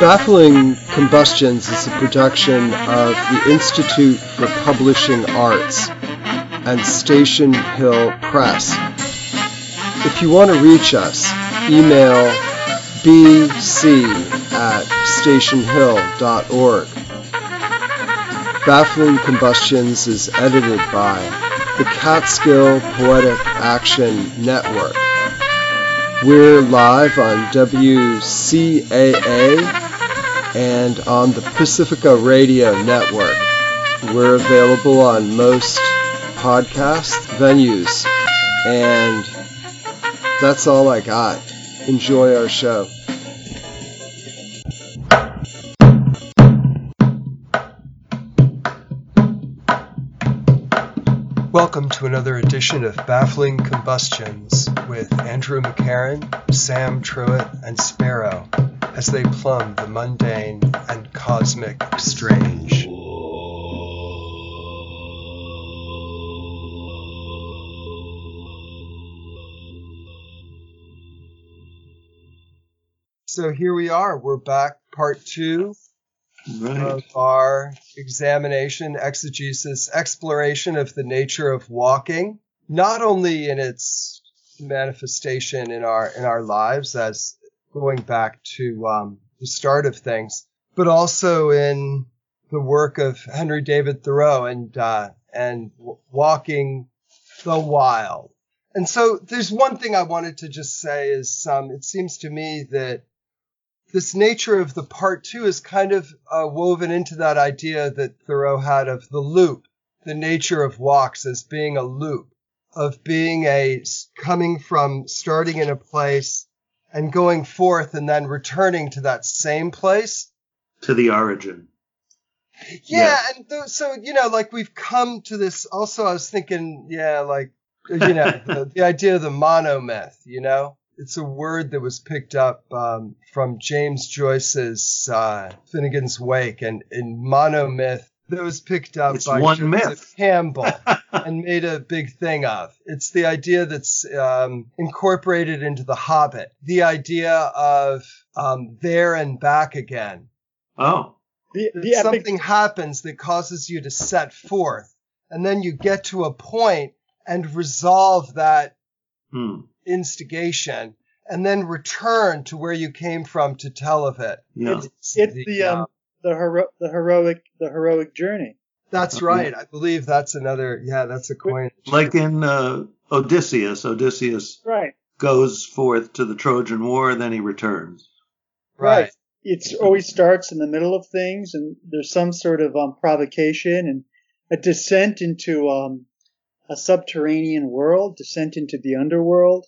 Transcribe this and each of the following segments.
Baffling Combustions is a production of the Institute for Publishing Arts and Station Hill Press. If you want to reach us, email bc at stationhill.org. Baffling Combustions is edited by the Catskill Poetic Action Network. We're live on WCAA and on the Pacifica Radio Network. We're available on most podcast venues, and that's all I got. Enjoy our show. Welcome to another edition of Baffling Combustions with Andrew McCarran, Sam Truitt, and Sparrow as they plumb the mundane and cosmic strange. So here we are. We're back, part two Right. of our examination, exegesis, exploration of the nature of walking, not only in its manifestation in our in our lives as going back to um, the start of things, but also in the work of Henry David Thoreau and uh, and w- walking the wild. And so there's one thing I wanted to just say is um, it seems to me that this nature of the part two is kind of uh, woven into that idea that Thoreau had of the loop, the nature of walks as being a loop, of being a coming from starting in a place and going forth and then returning to that same place. To the origin. Yeah, Yeah. and th- so you know, like we've come to this. Also, I was thinking, yeah, like you know, the, the idea of the monomyth. You know, it's a word that was picked up um, from James Joyce's uh, Finnegans Wake, and in monomyth that was picked up It's by one Joseph myth. Campbell and made a big thing of. It's the idea that's um, incorporated into The Hobbit. The idea of um, there and back again Oh. The, that the epic, something happens that causes you to set forth, and then you get to a point and resolve that Hmm. instigation, and then return to where you came from to tell of it. Yeah. it's, it's the, um, the hero, the heroic the heroic journey. that's right. I believe that's another. Yeah, that's a coin. Like in uh, Odysseus. Odysseus Right. goes forth to the Trojan War, then he returns. right. It always starts in the middle of things, and there's some sort of um, provocation and a descent into um, a subterranean world, descent into the underworld.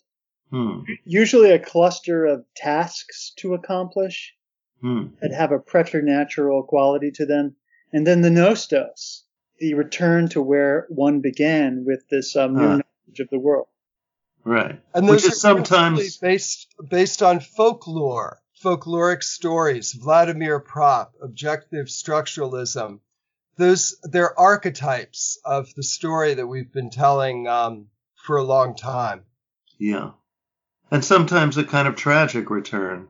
Hmm. Usually a cluster of tasks to accomplish Hmm. that have a preternatural quality to them, and then the nostos, the return to where one began with this um, new Huh. knowledge of the world. Right. And Which those is are principally sometimes based based on folklore, folkloric stories, Vladimir Propp, objective structuralism. Those they're archetypes of the story that we've been telling um, for a long time. yeah. And sometimes a kind of tragic return.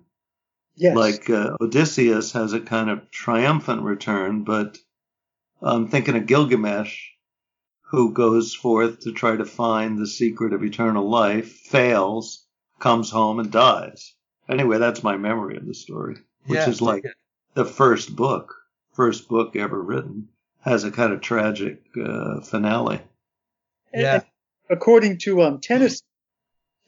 Yes. Like uh, Odysseus has a kind of triumphant return, but I'm thinking of Gilgamesh, who goes forth to try to find the secret of eternal life, fails, comes home, and dies. Anyway, that's my memory of the story, which Yeah, is like take it. the first book, first book ever written, has a kind of tragic uh, finale. Yeah. and according to um, Tennyson,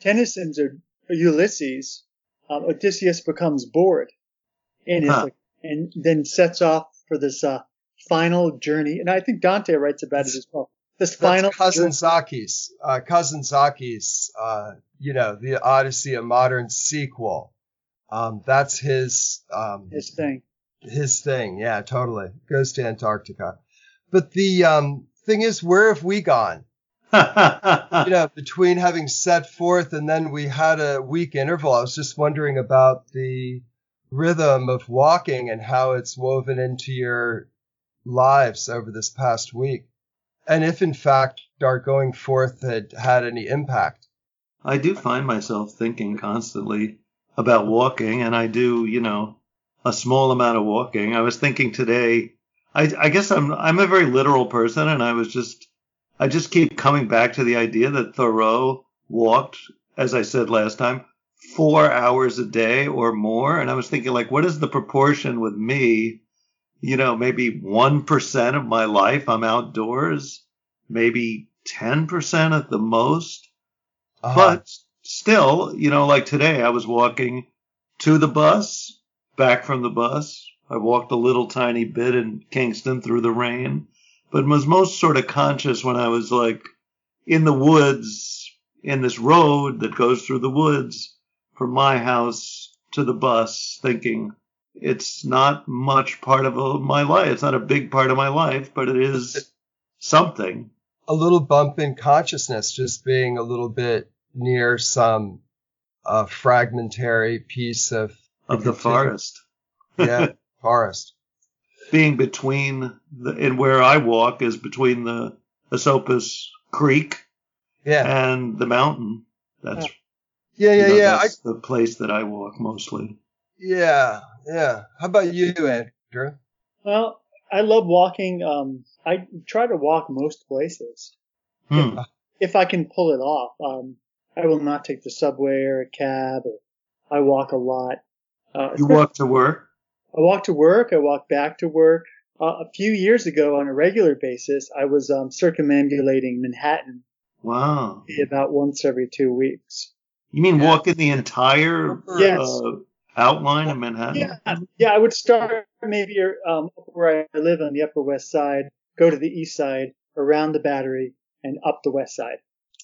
Tennyson's or Ulysses, um, Odysseus becomes bored, and is Huh. like, and then sets off for this uh, final journey. And I think Dante writes about it as well. This final journey- Kazantzakis, uh, Kazantzakis, uh, you know, the Odyssey, a modern sequel. Um, that's his, um, his thing. his thing. Yeah, totally. Goes to Antarctica. But the um, thing is, where have we gone? You know, between having set forth and then we had a week interval. I was just wondering about the rhythm of walking and how it's woven into your lives over this past week. And if in fact our going forth had had any impact. I do find myself thinking constantly about walking, and I do, you know, a small amount of walking. I was thinking today, I, I guess I'm I'm a very literal person, and I was just I just keep coming back to the idea that Thoreau walked, as I said last time, four hours a day or more, and I was thinking like, what is the proportion with me? You know, maybe one percent of my life I'm outdoors, maybe ten percent at the most, Uh-huh. but still, you know, like today I was walking to the bus, back from the bus. I walked a little tiny bit in Kingston through the rain, but was most sort of conscious when I was like in the woods, in this road that goes through the woods from my house to the bus, thinking it's not much part of my life. It's not a big part of my life, but it is something. a little bump in consciousness, just being a little bit near some uh, fragmentary piece of Of the continuum. forest. yeah forest. Being between the and where I walk is between the Esopus Creek Yeah, and the mountain. That's yeah, you yeah, know, yeah. I, the place that I walk mostly. yeah, yeah. How about you, Andrew? Well, I love walking. Um, I try to walk most places Hmm. if I can pull it off. Um, I will not take the subway or a cab. Or I walk a lot. Uh, You walk to work? I walk to work. I walk back to work. Uh, a few years ago, on a regular basis, I was um, circumambulating Manhattan Wow. about once every two weeks. You mean Yeah. walking the entire Yes. uh, outline of Manhattan? Yeah, yeah. I would start maybe um, where I live on the Upper West Side, go to the East Side, around the Battery, and up the West Side.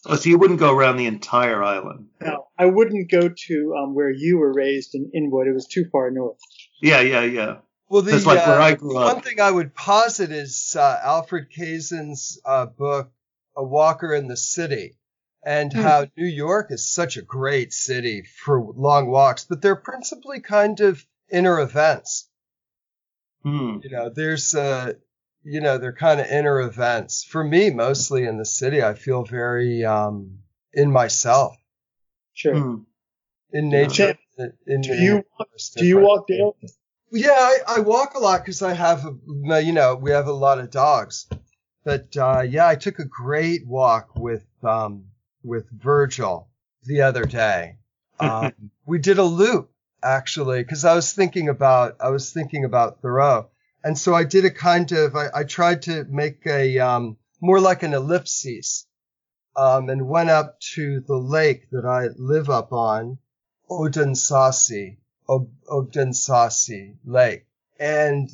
Oh, so you wouldn't go around the entire island? No, I wouldn't go to um, where you were raised in Inwood. It was too far north. Yeah, yeah, yeah. Well, the like where uh, I grew up. one thing I would posit is uh, Alfred Kazin's uh, book, A Walker in the City, and Hmm. how New York is such a great city for long walks, but they're principally kind of inner events. Hmm. You know, there's uh, you know, they're kind of inner events. For me, mostly in the city, I feel very um, in myself, Sure. Hmm. in Yeah. nature. In- in- Do you do you walk daily? Yeah, I, I walk a lot because I have, a, you know, we have a lot of dogs. But uh, yeah, I took a great walk with um, with Virgil the other day. Um, we did a loop actually because I was thinking about I was thinking about Thoreau, and so I did a kind of I, I tried to make a um, more like an ellipsis, um, and went up to the lake that I live up on, Odensasi, Obdensasi Lake. And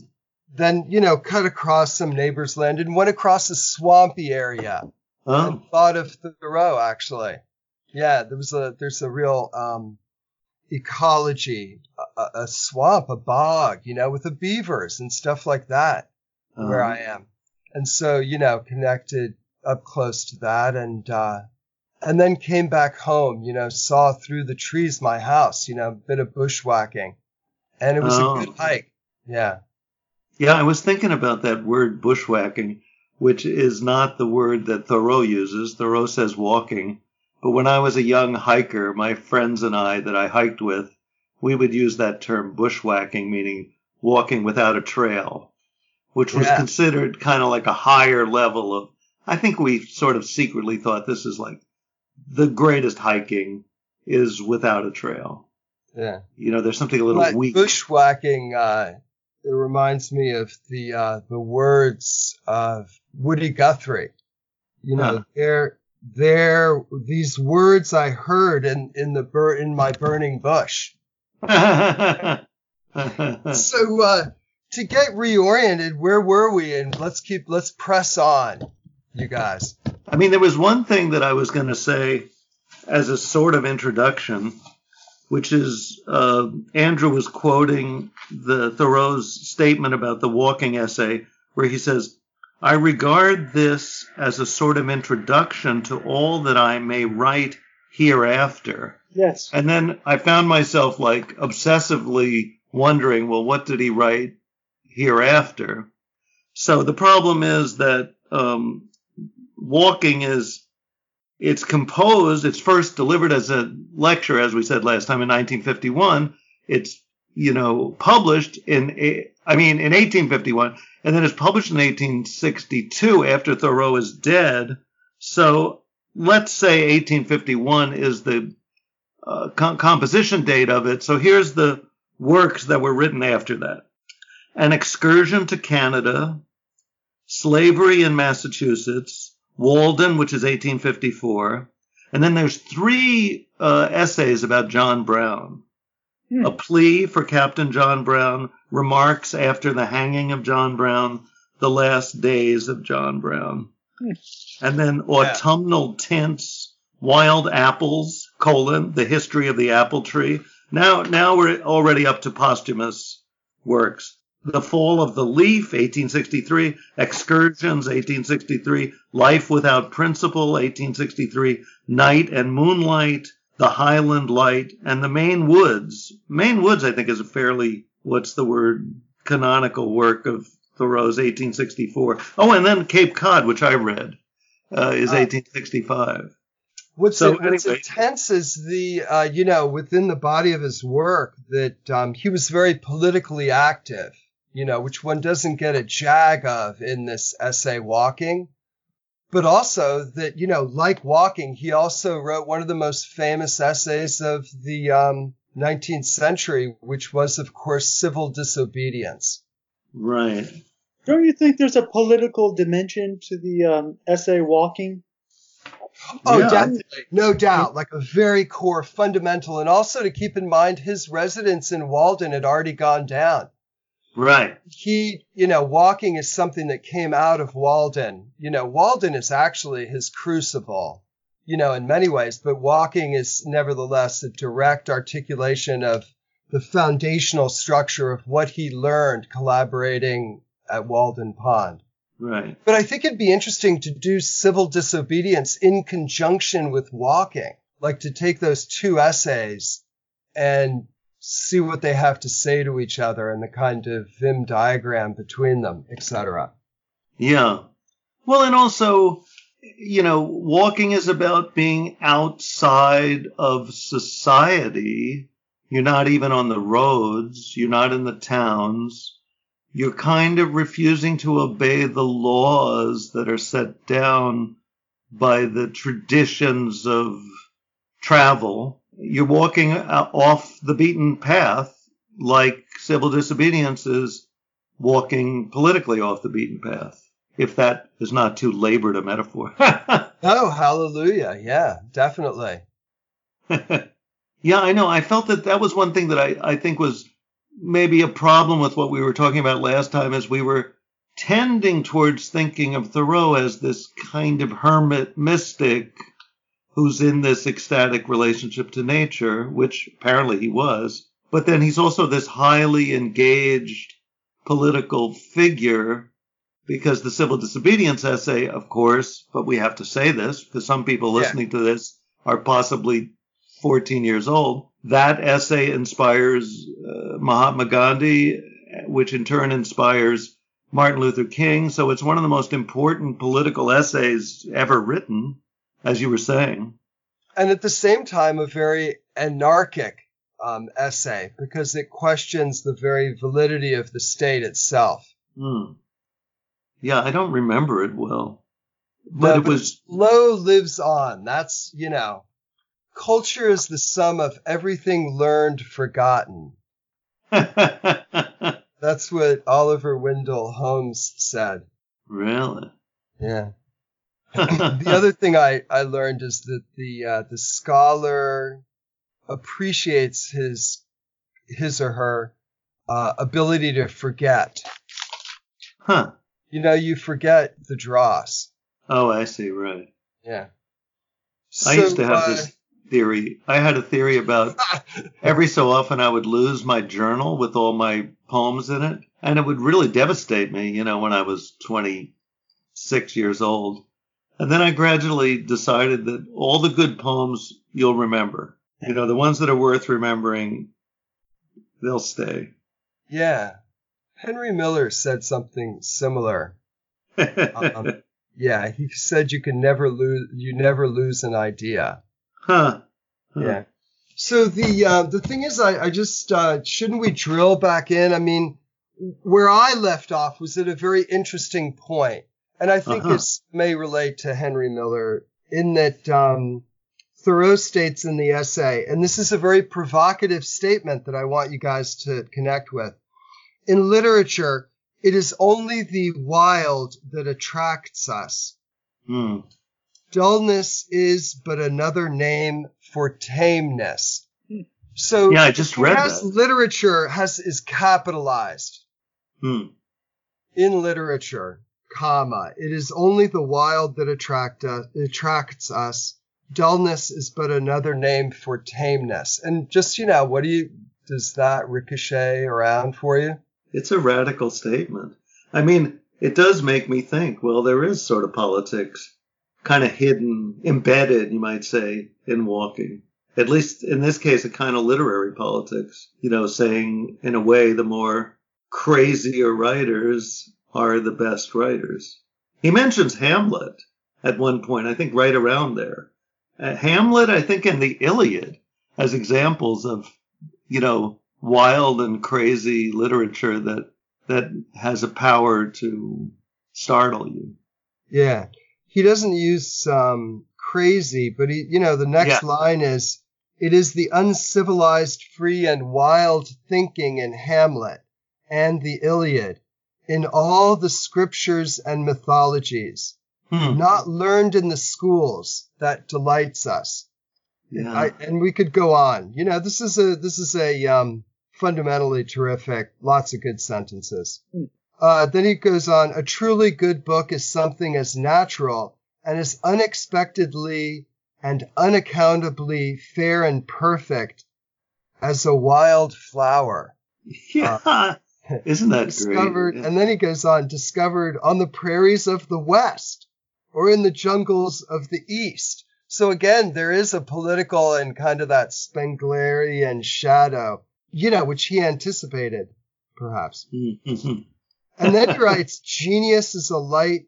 then, you know, cut across some neighbor's land and went across a swampy area Oh, and thought of Thoreau actually. Yeah, there was a, there's a real, um, ecology, a, a- swamp, a bog, you know, with the beavers and stuff like that where um, I am. And so, you know, connected up close to that and, uh, and then came back home, you know, saw through the trees my house, you know, a bit of bushwhacking. And it was Oh. a good hike. Yeah. Yeah, I was thinking about that word bushwhacking, which is not the word that Thoreau uses. Thoreau says walking. But when I was a young hiker, my friends and I that I hiked with, we would use that term bushwhacking, meaning walking without a trail, which was Yeah. considered kind of like a higher level of, I think we sort of secretly thought this is like the greatest hiking is without a trail. Yeah. You know, there's something a little But weak. bushwhacking, uh, it reminds me of the, uh, the words of Woody Guthrie. You know, Huh. they're, they're these words I heard in, in the bur- in my burning bush. So uh, to get reoriented, where were we? And let's keep let's press on, you guys. I mean, there was one thing that I was going to say as a sort of introduction, which is uh, Andrew was quoting the Thoreau's statement about the walking essay, where he says, "I regard this as a sort of introduction to all that I may write hereafter." Yes. And then I found myself like obsessively wondering, well, what did he write hereafter? So the problem is that um, walking is it's composed. It's first delivered as a lecture, as we said last time in 1951. It's you know, published in, I mean, in 1851, and then it's published in 1862 after Thoreau is dead. So let's say 1851 is the uh, com- composition date of it. So here's the works that were written after that. An excursion to Canada, slavery in Massachusetts, Walden, which is 1854, and then there's three uh, essays about John Brown. Hmm. A plea for Captain John Brown, remarks after the hanging of John Brown, the last days of John Brown. Hmm. And then autumnal yeah. tints, wild apples, colon, the history of the apple tree. Now, now we're already up to posthumous works. The Fall of the Leaf, 1863, Excursions, 1863, Life Without Principle, 1863, Night and Moonlight, The Highland Light, and The Maine Woods. Maine Woods, I think, is a fairly, what's the word, canonical work of Thoreau's 1864. Oh, and then Cape Cod, which I read, uh, is uh, 1865. What's, so, it, what's anyway. intense is the, uh, you know, within the body of his work that um, he was very politically active you know, which one doesn't get a jag of in this essay, Walking. But also that, you know, like Walking, he also wrote one of the most famous essays of the um, 19th century, which was, of course, Civil Disobedience. Right. Don't you think there's a political dimension to the um, essay Walking? Oh, yeah. definitely. No doubt. Like a very core fundamental. And also to keep in mind, his residence in Walden had already gone down. Right. He, you know, walking is something that came out of Walden. You know, Walden is actually his crucible, you know, in many ways, but walking is nevertheless a direct articulation of the foundational structure of what he learned collaborating at Walden Pond. Right. But I think it'd be interesting to do civil disobedience in conjunction with walking, like to take those two essays and see what they have to say to each other and the kind of Venn diagram between them, etc. Yeah. Well, and also, you know, walking is about being outside of society. You're not even on the roads. You're not in the towns. You're kind of refusing to obey the laws that are set down by the traditions of travel you're walking uh, off the beaten path like civil disobedience is walking politically off the beaten path, if that is not too labored a metaphor. oh, hallelujah. Yeah, definitely. yeah, I know. I felt that that was one thing that I, I think was maybe a problem with what we were talking about last time is we were tending towards thinking of Thoreau as this kind of hermit mystic who's in this ecstatic relationship to nature, which apparently he was. But then he's also this highly engaged political figure because the civil disobedience essay, of course, but we have to say this because some people listening yeah. to this are possibly 14 years old. That essay inspires uh, Mahatma Gandhi, which in turn inspires Martin Luther King. So it's one of the most important political essays ever written as you were saying. And at the same time, a very anarchic um, essay because it questions the very validity of the state itself. Hmm. Yeah, I don't remember it well. But no, it was. Low lives on. That's, you know, culture is the sum of everything learned, forgotten. That's what Oliver Wendell Holmes said. Really? Yeah. the other thing I, I learned is that the uh, the scholar appreciates his his or her uh, ability to forget. Huh. You know, you forget the dross. Oh, I see. Right. Yeah. I used to have uh, this theory. I had a theory about every so often I would lose my journal with all my poems in it, and it would really devastate me. You know, when I was 26 years old. And then I gradually decided that all the good poems you'll remember. You know, the ones that are worth remembering, they'll stay. Yeah. Henry Miller said something similar. um, yeah, he said you can never lose, you never lose an idea. Huh. huh. Yeah. So the uh, the thing is, I, I just uh, shouldn't we drill back in? I mean, where I left off was at a very interesting point, and I think Uh-huh. this may relate to Henry Miller in that um, Thoreau states in the essay, and this is a very provocative statement that I want you guys to connect with. In literature, it is only the wild that attracts us. Hmm. Dullness is but another name for tameness. So Yeah, I just read that. literature has is capitalized Hmm. in literature, comma. It is only the wild that attract us, attracts us. Dullness is but another name for tameness. And just you know, what do you does that ricochet around for you? It's a radical statement. I mean, it does make me think, well, there is sort of politics kind of hidden, embedded, you might say, in walking. At least in this case, a kind of literary politics, you know, saying in a way the more crazier writers are the best writers. He mentions Hamlet at one point, I think right around there. Uh, Hamlet, I think, and the Iliad as examples of, you know, wild and crazy literature that that has a power to startle you. Yeah. He doesn't use um, crazy, but he, you know, the next Yeah. line is, it is the uncivilized, free, and wild thinking in Hamlet and the Iliad, in all the scriptures and mythologies, Hmm. not learned in the schools, that delights us. Yeah. I, and we could go on. You know, this is a this is a um, fundamentally terrific. Lots of good sentences. Hmm. Uh, then he goes on. A truly good book is something as natural and as unexpectedly and unaccountably fair and perfect as a wild flower yeah. Isn't that discovered. great? And then he goes on. Discovered on the prairies of the west or in the jungles of the east. So again, there is a political and kind of that Spenglerian shadow, you know, which he anticipated, perhaps. Mhm. And then he writes, genius is a light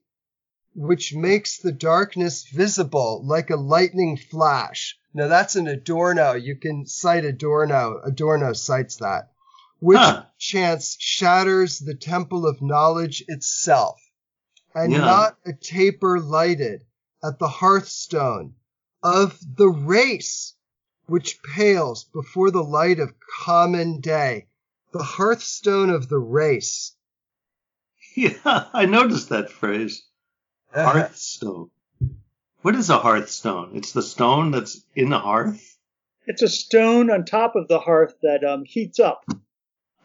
which makes the darkness visible like a lightning flash. Now that's an Adorno. You can cite Adorno. Adorno cites that. Which Huh. chance shatters the temple of knowledge itself and Yeah. not a taper lighted at the hearthstone of the race which pales before the light of common day. The hearthstone of the race. yeah, I noticed that phrase. Hearthstone. What is a hearthstone? It's the stone that's in the hearth? It's a stone on top of the hearth that um, heats up.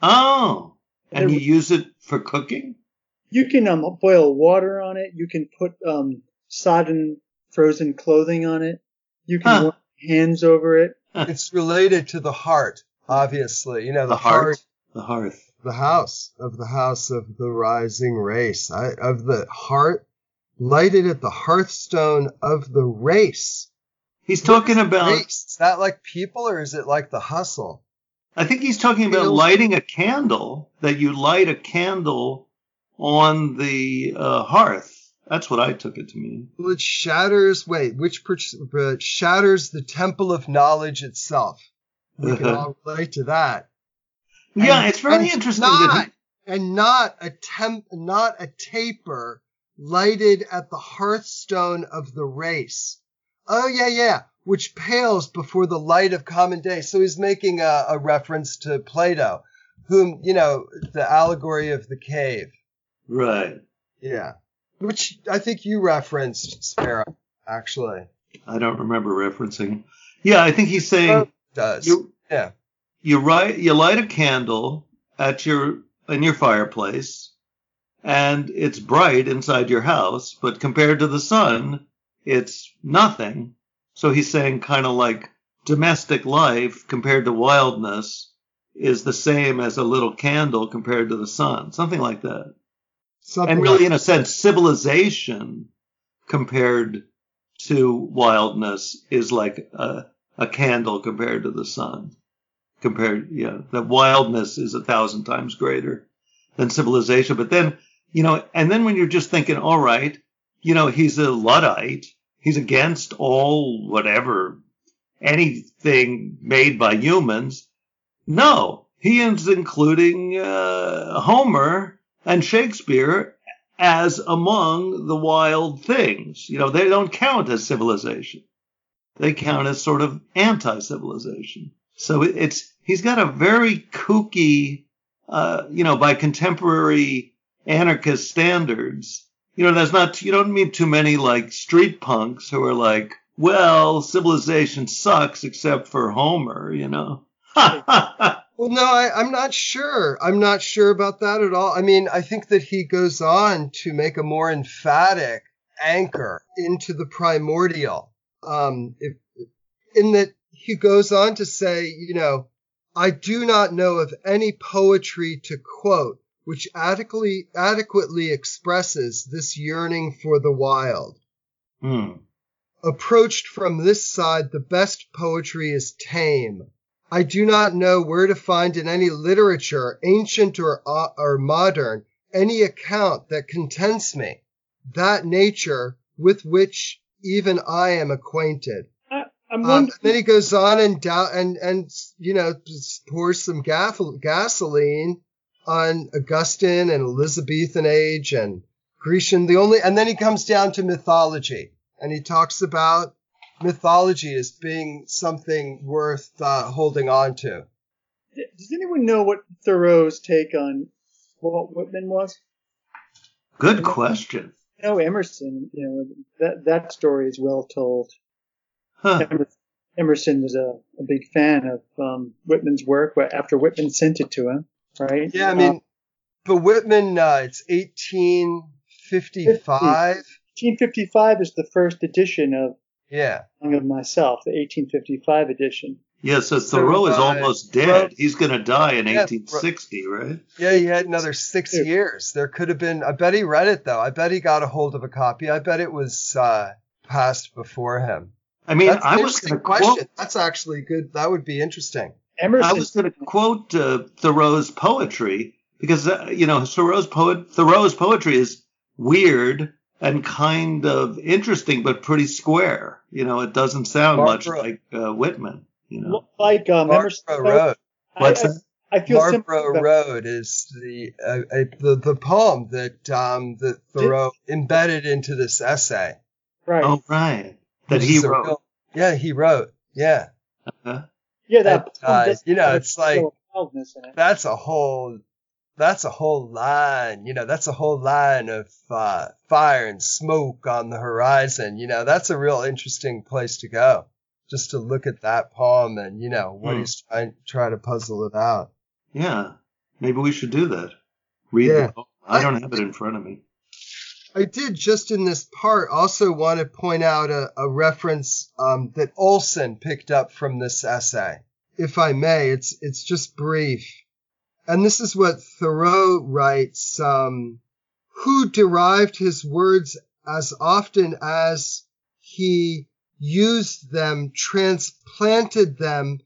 Oh. And There- you use it for cooking? You can um, boil water on it. You can put um, sodden frozen clothing on it. You can Huh. warm your hands over it. It's related to the heart, obviously. You know, the, The heart. heart, The hearth. the house of the house of the rising race, I, of the heart lighted at the hearthstone of the race. He's talking about, Race. Is that like people or is it like the hustle? I think he's talking about lighting a candle, that you light a candle on the uh, hearth. That's what I took it to mean. Well, it shatters, wait, which per, uh, shatters the temple of knowledge itself. We can all relate to that. Yeah, And- it's very interesting Not, that and not a temp, not a taper lighted at the hearthstone of the race. Oh yeah, yeah, which pales before the light of common day. So he's making a, a reference to Plato, whom you know the allegory of the cave. right. Yeah, which I think you referenced, Sparrow, actually. I don't remember referencing. Yeah, I think he's saying Does you yeah. you light you light a candle at your in your fireplace, and it's bright inside your house, but compared to the sun, it's nothing. So he's saying kind of like domestic life compared to wildness is the same as a little candle compared to the sun, something like that. Something and really, like- in a sense, civilization compared to wildness is like a, a candle compared to the sun. Compared, yeah, the wildness is a thousand times greater than civilization. But then, you know, and then when you're just thinking, all right, you know, he's a Luddite, he's against all whatever anything made by humans. No, he is including uh, Homer and Shakespeare as among the wild things. You know, they don't count as civilization. They count as sort of anti-civilization. So it's he's got a very kooky, uh, you know, by contemporary anarchist standards. You know, there's not you don't meet too many like street punks who are like, well, civilization sucks except for Homer. You know. Well, no, I, I'm not sure. I'm not sure about that at all. I mean, I think that he goes on to make a more emphatic anchor into the primordial. Um, if, in that he goes on to say, you know, I do not know of any poetry to quote which adequately adequately expresses this yearning for the wild. Hmm. Approached from this side, the best poetry is tame. I do not know where to find in any literature, ancient or, uh, or modern, any account that contents me, that nature with which even I am acquainted. I, I'm Um, then he goes on and down and and you know pours some gaff- gasoline on Augustine and Elizabethan age and Grecian. The only and then he comes down to mythology and he talks about mythology as being something worth uh, holding on to. does anyone know what Thoreau's take on Walt Whitman was? Good question. I know Emerson, you know, that, that story is well told. Huh. Emerson, Emerson was a, a big fan of um, Whitman's work but after Whitman sent it to him, right? Yeah, I Uh, mean, but Whitman, uh, it's 1855. 1855 is the first edition of Yeah. Song of Myself, the 1855 edition. Yeah, so Thoreau is uh, almost dead. Thoreau- He's going to die in Yeah, 1860, right? Yeah, he had another six Yeah. years. There could have been. I bet he read it though. I bet he got a hold of a copy. I bet it was uh, passed before him. I mean, That's I was interesting going to question. quote. That's actually good. That would be interesting. Emerson, I was going to quote uh, Thoreau's poetry because uh, you know Thoreau's poet Thoreau's poetry is weird and kind of interesting, but pretty square. You know, it doesn't sound much like uh, Whitman. You know, like um, Emerson. Marlborough Road. I, What's I, that? I feel Marlborough Road is the uh, uh, the the poem that um, that Thoreau embedded into this essay. Right. Oh, right, that which he wrote. real- yeah, he wrote. Yeah, Uh, yeah, that and, uh, you know, it's like- feel of wildness in it. that's a whole that's a whole line you know that's a whole line of uh, fire and smoke on the horizon you know that's a real interesting place to go just to look at that poem and you know what Hmm. he's trying try to puzzle it out yeah, maybe we should do that. Read Yeah. the poem. I don't have it in front of me. I did just in this part also want to point out a, a reference um, that olson picked up from this essay if i may it's it's just brief and this is what thoreau writes um, who derived his words as often as he used them, transplanted them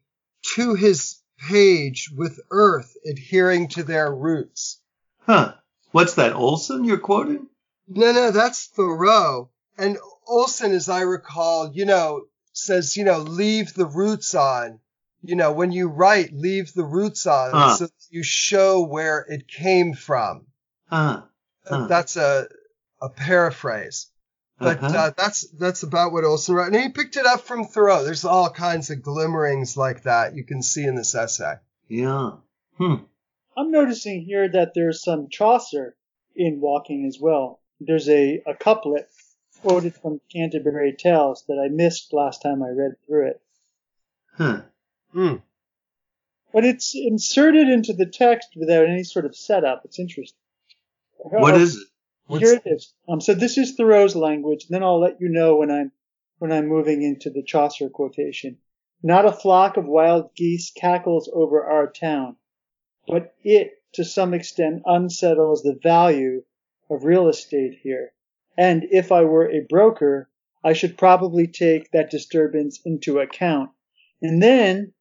to his page with earth adhering to their roots. Huh? What's that? Olson? You're quoting? No, no, that's Thoreau. And Olson, as I recall, you know, says, you know, leave the roots on. You know, when you write, leave the roots on Huh. so that you show where it came from. Huh? Huh. That's a, a paraphrase. But Uh-huh. uh, that's that's about what Olson wrote, and he picked it up from Thoreau. There's all kinds of glimmerings like that you can see in this essay. yeah. Hmm. I'm noticing here that there's some Chaucer in Walking as well. There's a, a couplet quoted from Canterbury Tales that I missed last time I read through it. Huh. Hmm. But it's inserted into the text without any sort of setup. It's interesting. What is it? Here it is. Um, so this is Thoreau's language. Then I'll let you know when I'm when I'm moving into the Chaucer quotation. Not a flock of wild geese cackles over our town, but it to some extent unsettles the value of real estate here. And if I were a broker, I should probably take that disturbance into account. And then,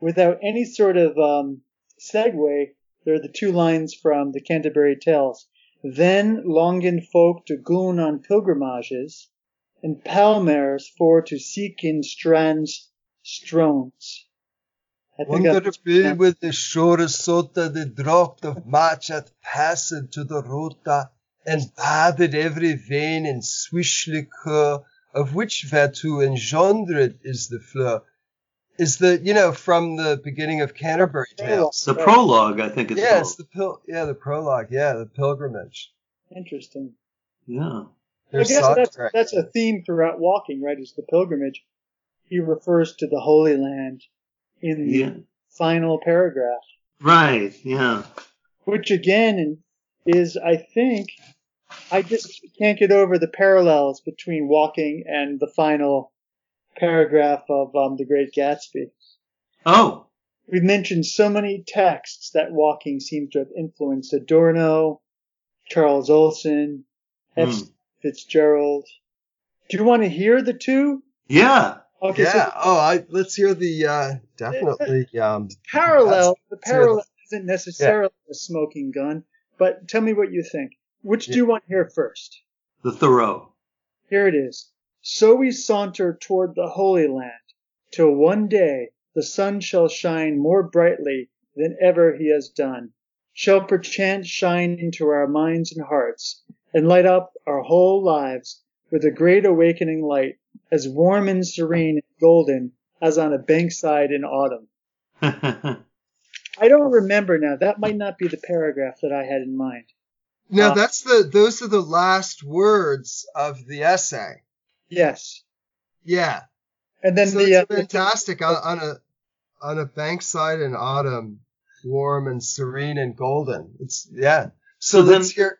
without any sort of um, segue, there are the two lines from the Canterbury Tales. Then longen folk to goon on pilgrimages, and palmers for to seek in strands Strones. I think Wonder that's- be with the shore sota, the draught of match hath passed to the rota, and bathed every vein in swish liquor, of which thereto engendered is the fleur. Is the, you know, from the beginning of Canterbury Tales. The prologue, I think it's Yeah, it's the pil- yeah, the prologue, yeah, the pilgrimage. Interesting. Yeah. I guess that's, that's a theme throughout walking, right? Is the pilgrimage. He refers to the Holy Land in the Yeah. final paragraph, Right. Yeah. which again is, I think, I just can't get over the parallels between walking and the final paragraph of um, The Great Gatsby. Oh. We've mentioned so many texts that walking seems to have influenced Adorno, Charles Olson, F. Hmm. Fitzgerald. Do you want to hear the two? Yeah. Okay, yeah. so oh, I let's hear the uh definitely um parallel, the Let's parallel isn't necessarily a smoking gun, but tell me what you think. Which do you want to hear first? The Thoreau. Here it is. So we saunter toward the Holy Land, till one day the sun shall shine more brightly than ever he has done, shall perchance shine into our minds and hearts, and light up our whole lives with a great awakening light, as warm and serene and golden as on a bankside in autumn. I don't remember now. That might not be the paragraph that I had in mind. No, Uh, that's the those are the last words of the essay. Yes. Yeah. And then so the, it's uh, fantastic on, on a on a bankside in autumn, warm and serene and golden. It's yeah. So, So then- let's hear.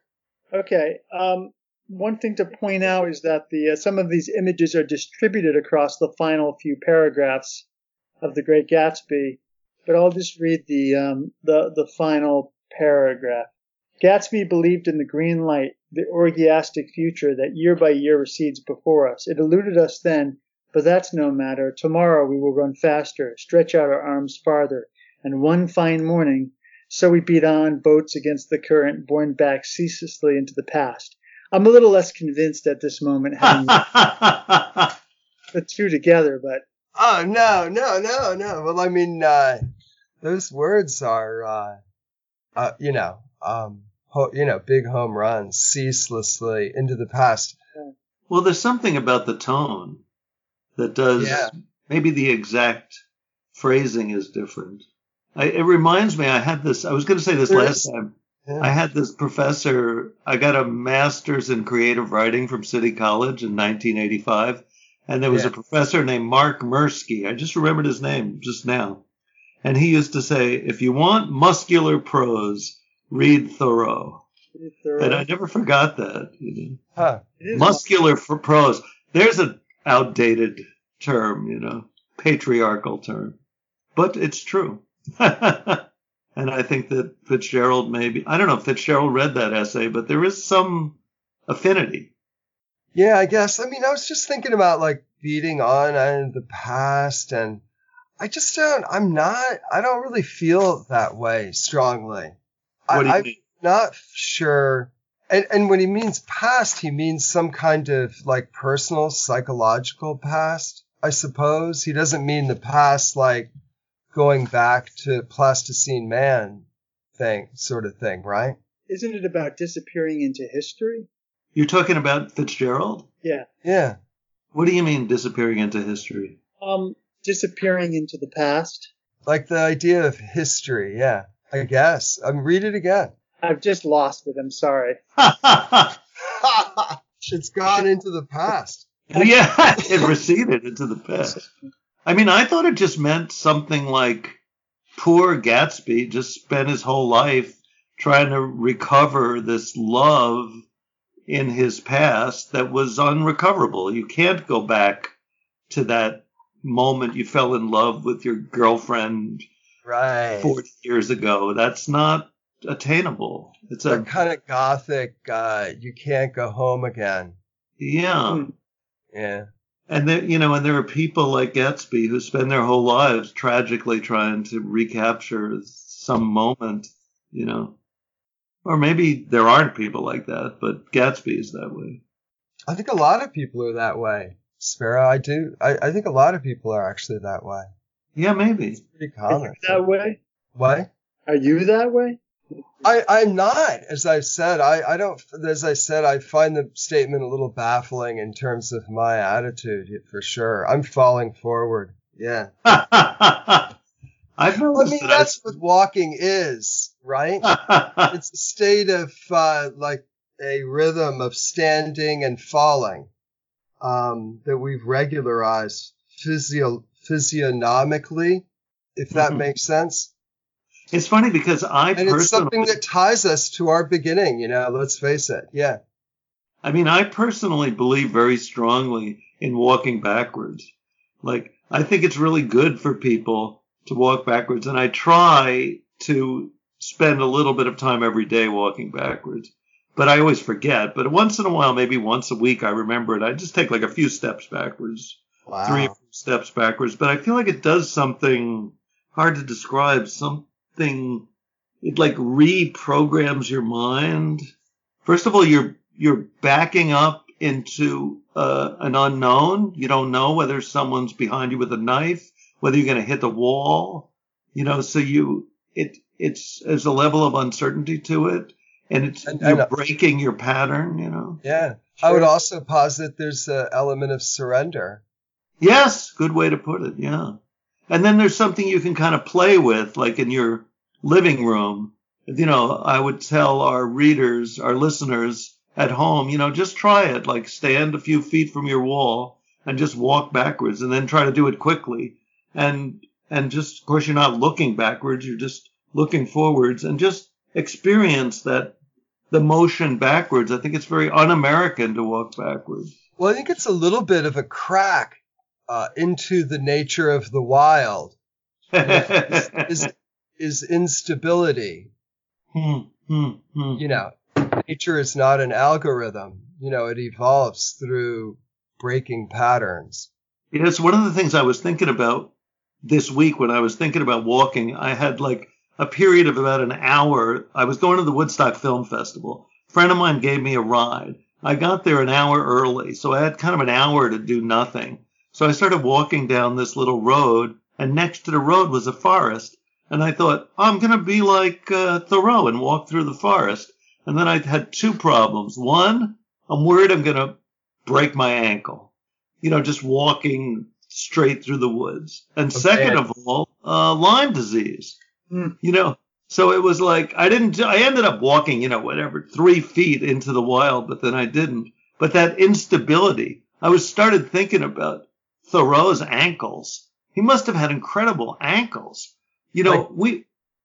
Okay. Um, one thing to point out is that the uh, some of these images are distributed across the final few paragraphs of The Great Gatsby, but I'll just read the um, the the final paragraph. Gatsby believed in the green light, the orgiastic future that year by year recedes before us. It eluded us then, but that's no matter. Tomorrow we will run faster, stretch out our arms farther, and one fine morning so we beat on boats against the current, borne back ceaselessly into the past. I'm a little less convinced at this moment having the two together, but Oh no, no, no, no. Well, I mean, uh, those words are, uh, uh, you know, um, ho- you know, big home runs ceaselessly into the past. well, there's something about the tone that does. Yeah. Maybe the exact phrasing is different. I, it reminds me. I had this. I was going to say this There last is- time. Yeah. I had this professor. I got a master's in creative writing from City College in 1985, and there was Yeah. a professor named Mark Mirsky. I just remembered his name just now, and he used to say, "If you want muscular prose, read Thoreau." it's thorough. And I never forgot that. You know? Huh. Muscular for prose. There's an outdated term, you know, patriarchal term, but it's true. and I think that Fitzgerald maybe, I don't know if Fitzgerald read that essay, but there is some affinity. Yeah, I guess. I mean, I was just thinking about like beating on in the past, and I just don't. I'm not. I don't really feel that way strongly. What do you I, I'm not sure. And and when he means past, he means some kind of like personal psychological past, I suppose. He doesn't mean the past like going back to Pleistocene Man thing, sort of thing, right? Isn't it about disappearing into history? You're talking about Fitzgerald? Yeah. Yeah. What do you mean disappearing into history? Um, disappearing into the past. Like the idea of history. Yeah. I guess. I mean, read it again. I've just lost it. I'm sorry. it's gone into the past. yeah, it receded into the past. I mean, I thought it just meant something like poor Gatsby just spent his whole life trying to recover this love in his past that was unrecoverable. You can't go back to that moment you fell in love with your girlfriend Right. 40 years ago. That's not attainable. It's That a, kind of gothic, uh, you can't go home again. yeah. Hmm. Yeah. And there, you know, and there are people like Gatsby who spend their whole lives tragically trying to recapture some moment, you know. Or maybe there aren't people like that, but Gatsby is that way. I think a lot of people are that way. Sparrow. I do. I, I think a lot of people are actually that way. Yeah, maybe. It's Pretty Are common. you that way? What? Are you that way? I, I'm not, as I said, I, I don't, as I said, I find the statement a little baffling in terms of my attitude for sure. I'm falling forward. Yeah. I've I mean, that that's what walking is, right? It's a state of, uh, like a rhythm of standing and falling, um, that we've regularized physio, physiognomically, if that Mhm. makes sense. It's funny because I And it's something that ties us to our beginning, you know, let's face it. Yeah. I mean, I personally believe very strongly in walking backwards. Like, I think it's really good for people to walk backwards, and I try to spend a little bit of time every day walking backwards. But I always forget. But once in a while, maybe once a week, I remember it. I just take like a few steps backwards. Wow. three steps backwards, but I feel like it does something hard to describe. It like reprograms your mind. First of all, you're you're backing up into uh, an unknown. You don't know whether someone's behind you with a knife, whether you're going to hit the wall. You know, so you it it's there's a level of uncertainty to it, and it's And- you're and- breaking your pattern. You know. Yeah. I would also posit there's an element of surrender. Yes, good way to put it. Yeah. And then there's something you can kind of play with, like in your living room. You know, I would tell our readers, our listeners at home, you know, just try it. Like stand a few feet from your wall and just walk backwards and then try to do it quickly. And, and just, of course, you're not looking backwards. You're just looking forwards and just experience that the motion backwards. I think it's very un-American to walk backwards. Well, I think it's a little bit of a crack uh, into the nature of the wild is is instability. Hmm, hmm, hmm. You know, nature is not an algorithm. You know, it evolves through breaking patterns. Yes, one of the things I was thinking about this week when I was thinking about walking, I had like a period of about an hour. I was going to the Woodstock Film Festival. A friend of mine gave me a ride. I got there an hour early, so I had kind of an hour to do nothing. So I started walking down this little road, and next to the road was a forest. And I thought, I'm going to be like uh, Thoreau and walk through the forest. And then I had two problems. One, I'm worried I'm going to break my ankle you know, just walking straight through the woods. And Okay. second of all, uh, Lyme disease. Hmm. You know, so it was like I didn't. I ended up walking, you know, whatever, three feet into the wild, but then I didn't. But that instability, I was started thinking about Thoreau's ankles. He must have had incredible ankles. You know, Like- we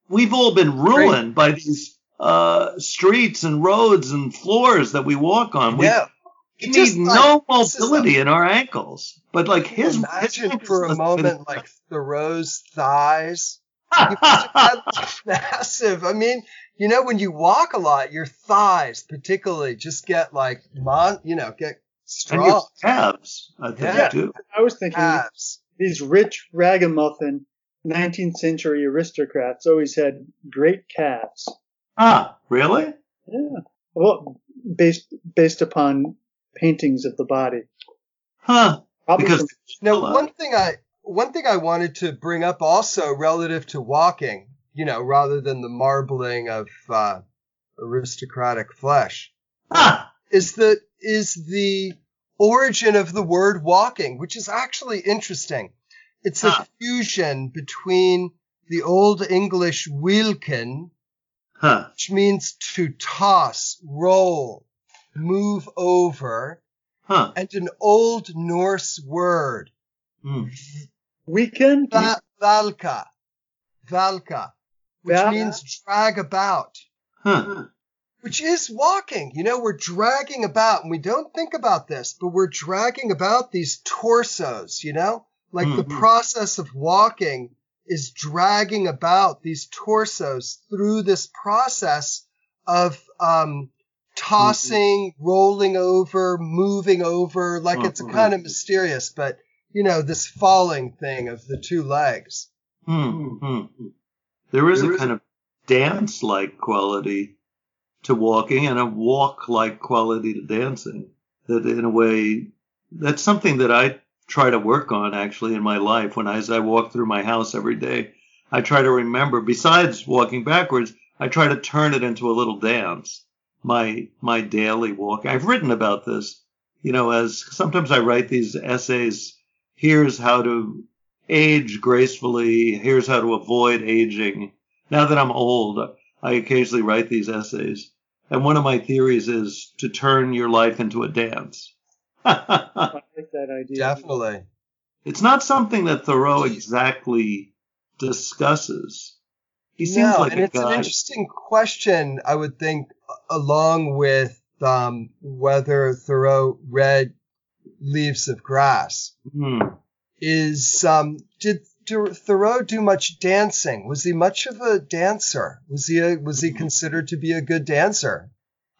we've all been ruined by these uh, streets and roads and floors that we walk on. We, yeah. we Just need like- no this is mobility in our ankles. But like his, his Imagine ankles for a must been- moment like Thoreau's thighs. you've had massive. I mean, you know, when you walk a lot, your thighs, particularly, just get like mon. You know, get and your strong. calves, I think Yeah. too. I was thinking Abs. these rich ragamuffin 19th century aristocrats always had great calves. Ah, really? Yeah. Well, based based upon paintings of the body. Huh? Probably Because from- Now, one thing I one thing I wanted to bring up also relative to walking, you know, rather than the marbling of uh, aristocratic flesh, ah, is the is the origin of the word walking, which is actually interesting. It's a Ah. fusion between the Old English wilken, huh? which means to toss, roll, move over, Huh? and an Old Norse word, Hmm. weekend. va- valka, valka, which Val- means drag about. Huh? which is walking. You know, we're dragging about, and we don't think about this, but we're dragging about these torsos, you know? Like the Mhm. process of walking is dragging about these torsos through this process of um, tossing, rolling over, moving over. Like it's Mhm. kind of mysterious, but you know, this falling thing of the two legs. Hmm. hmm. There is a kind of dance-like quality to walking and a walk-like quality to dancing that in a way that's something that I try to work on actually in my life. When I, as I walk through my house every day, I try to remember. Besides walking backwards, I try to turn it into a little dance. My my daily walk. I've written about this. You know, as sometimes I write these essays. Here's how to age gracefully. Here's how to avoid aging. Now that I'm old, I occasionally write these essays. And one of my theories is to turn your life into a dance. I like that idea. Definitely. It's not something that Thoreau exactly discusses. He seems no, like and a it's guy. an interesting question, I would think, along with um, whether Thoreau read Leaves of Grass. Hmm. Is um, did Thoreau do much dancing? Was he much of a dancer? Was he a, was he considered to be a good dancer?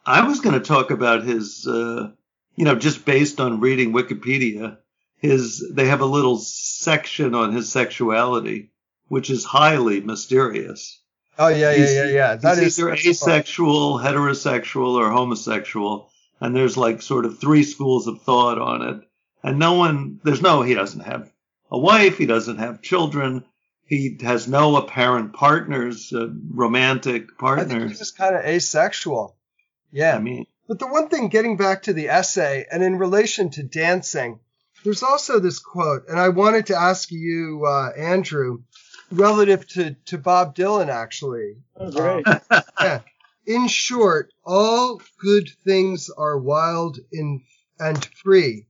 I was going to talk about his, uh, you know, just based on reading Wikipedia. His they have a little section on his sexuality, which is highly mysterious. Oh yeah, yeah, yeah, yeah. That He's is either that's fun. asexual, heterosexual, or homosexual, and there's like sort of three schools of thought on it. And no one, there's no, he doesn't have a wife, he doesn't have children, he has no apparent partners, uh, romantic I think he partners. was kind of asexual. Yeah, I mean, But the one thing, getting back to the essay and in relation to dancing, there's also this quote, and I wanted to ask you, uh, Andrew, relative to, to Bob Dylan, actually. Oh, great. Yeah. In short, all good things are wild in, and free.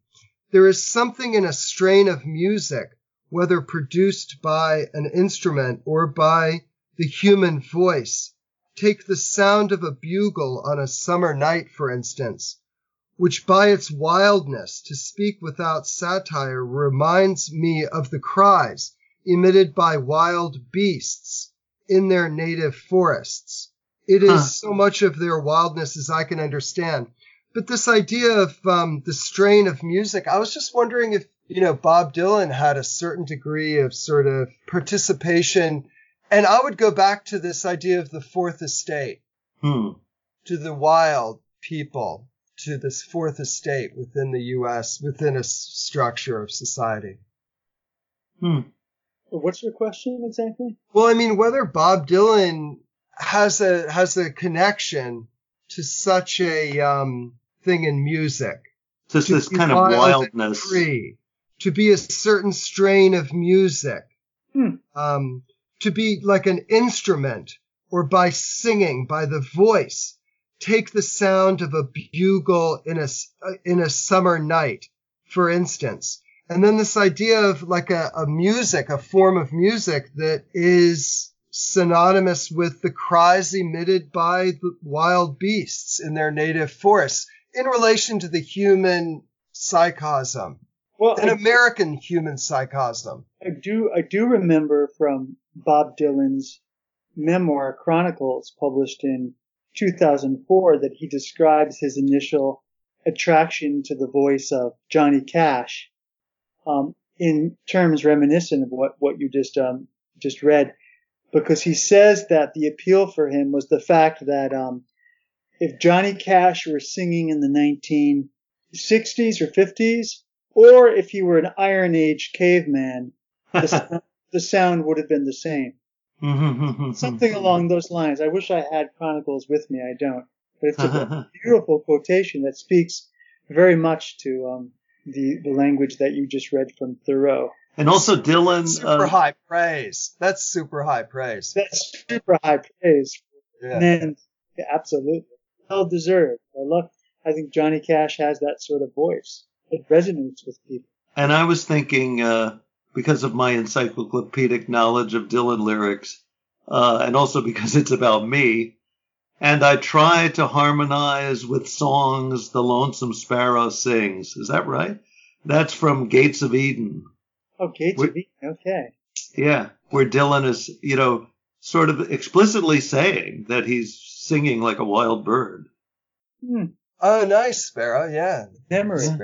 There is something in a strain of music, whether produced by an instrument or by the human voice. Take the sound of a bugle on a summer night, for instance, which by its wildness, to speak without satire, reminds me of the cries emitted by wild beasts in their native forests. It is Huh. so much of their wildness as I can understand. But this idea of um, the strain of music, I was just wondering if, you know, Bob Dylan had a certain degree of sort of participation. And I would go back to this idea of the fourth estate, hmm. to the wild people, to this fourth estate within the U.S., within a s- structure of society. Hmm. What's your question exactly? Well, I mean, whether Bob Dylan has a has a connection to such a um, thing in music, Just To this kind of wildness. free, to be a certain strain of music, Hmm. um, to be like an instrument, or by singing, by the voice. Take the sound of a bugle in a uh, in a summer night, for instance, and then this idea of like a, a music, a form of music that is synonymous with the cries emitted by the wild beasts in their native forests in relation to the human psychosm, Well, an I, American human psychosm. I do I do remember from Bob Dylan's memoir Chronicles, published in 2004, that he describes his initial attraction to the voice of Johnny Cash um, in terms reminiscent of what what you just um, just read, because he says that the appeal for him was the fact that um, if Johnny Cash were singing in the 1960s or 50s, or if you were an Iron Age caveman, the, sound- the sound would have been the same. Something along those lines. I wish I had Chronicles with me. I don't. But it's a beautiful quotation that speaks very much to um, the, the language that you just read from Thoreau. and also Dylan. Super uh, high praise. That's super high praise. That's super high praise. Yeah. And yeah, absolutely. Well deserved. I love, I think Johnny Cash has that sort of voice. It resonates with people. And I was thinking, uh, because of my encyclopedic knowledge of Dylan lyrics, uh, and also because it's about me, and I try to harmonize with songs the lonesome sparrow sings. Is that right? That's from Gates of Eden. Oh, Gates Wait. of Eden. Okay. Yeah, where Dylan is, you know, sort of explicitly saying that he's singing like a wild bird. Hmm. Oh, nice, Sparrow. Yeah. Memory. Yeah.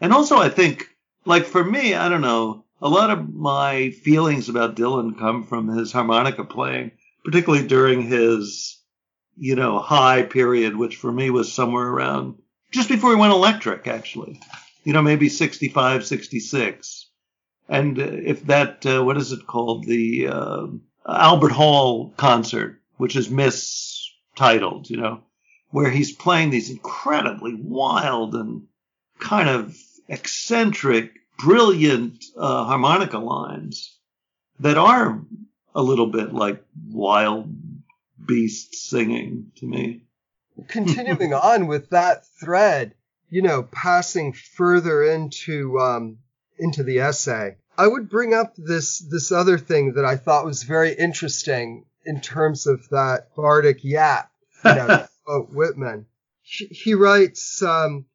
And also, I think, like for me, I don't know, a lot of my feelings about Dylan come from his harmonica playing, particularly during his, you know, high period, which for me was somewhere around just before he went electric, actually. you know, maybe 65, 66. And if that, uh, what is it called? The uh, Albert Hall concert, which is mistitled, you know, where he's playing these incredibly wild and kind of eccentric, brilliant uh, harmonica lines that are a little bit like wild beasts singing to me. Continuing on with that thread, you know, passing further into um, into the essay, I would bring up this this other thing that I thought was very interesting in terms of that bardic yap, you know, Whitman. He, he writes, um,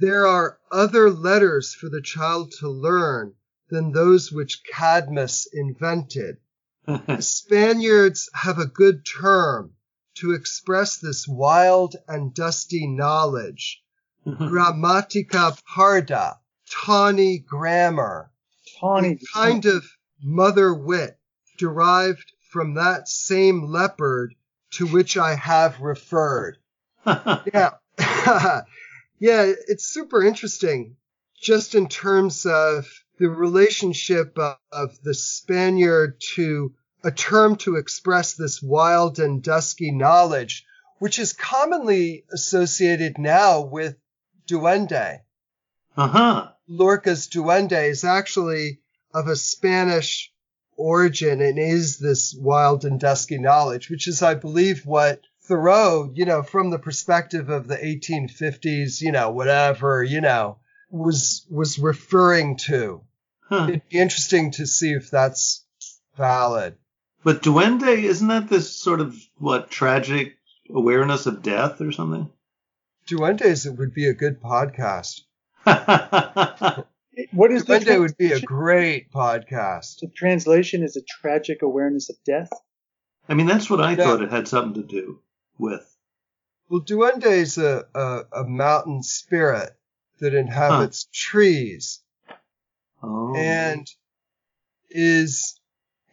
"There are other letters for the child to learn than those which Cadmus invented. the Spaniards have a good term to express this wild and dusty knowledge. Grammatica parda, tawny grammar, Tawny. a kind of mother wit derived from that same leopard to which I have referred. Yeah. Yeah, it's super interesting just in terms of the relationship of, of the Spaniard to a term to express this wild and dusky knowledge, which is commonly associated now with duende. uh-huh. Lorca's duende is actually of a Spanish origin and is this wild and dusky knowledge, which is, I believe, what Thoreau, you know, from the perspective of the 1850s, you know, whatever, you know, was was referring to. Huh. It'd be interesting to see if that's valid. But duende, isn't that this sort of what tragic awareness of death or something? Duendes it would be a good podcast. What is the, Duende would be a great podcast. the translation? Is a tragic awareness of death? I mean, that's what I Yeah. thought it had something to do with. Well, duende is a, a, a mountain spirit that inhabits trees Oh. and is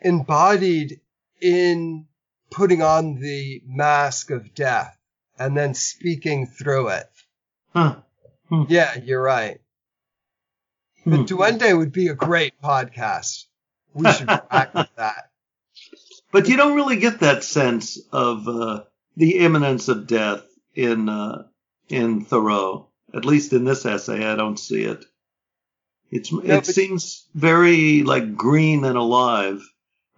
embodied in putting on the mask of death and then speaking through it. Huh. Yeah, you're right. Hmm. But Duende would be a great podcast. We should practice that. But you don't really get that sense of uh, the imminence of death in uh, in Thoreau. At least in this essay, I don't see it. It's it seems very like green and alive,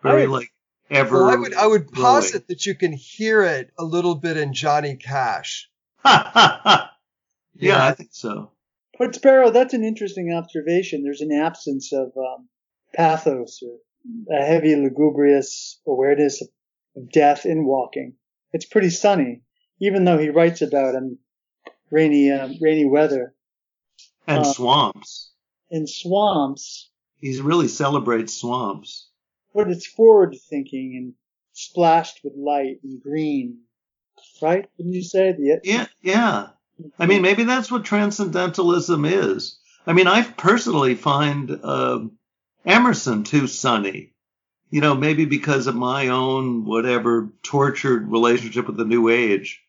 very I- like ever. Well, I would I would growing. posit that you can hear it a little bit in Johnny Cash. yeah, I think so. But Sparrow, that's an interesting observation. There's an absence of um, pathos or a heavy lugubrious awareness of, of death in walking. It's pretty sunny, even though he writes about um, rainy um, rainy weather And Uh, swamps. in swamps. He really celebrates swamps. But it's forward thinking and splashed with light and green, right? Wouldn't you say? The, Yeah, yeah. I mean, maybe that's what transcendentalism is. I mean, I personally find um Emerson too sunny. You know, maybe because of my own whatever tortured relationship with the New Age,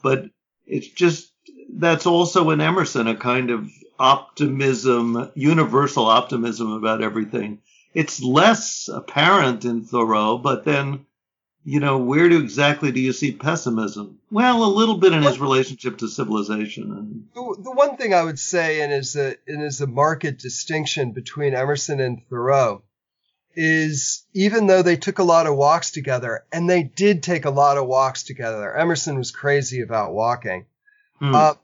but it's just that's also in Emerson a kind of optimism, universal optimism about everything. It's less apparent in Thoreau, but then you know, where do exactly do you see pessimism? Well, a little bit in his relationship to civilization. The, the one thing I would say, and is a and is a marked distinction between Emerson and Thoreau, is even though they took a lot of walks together, and they did take a lot of walks together. Emerson was crazy about walking. Hmm. Uh,